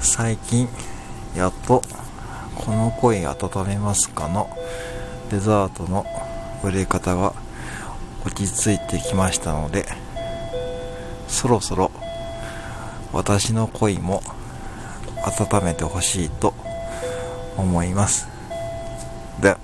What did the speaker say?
最近やっとこの恋温めますかのデザートの売れ方が落ち着いてきましたのでそろそろ私の恋も温めてほしいと思います。で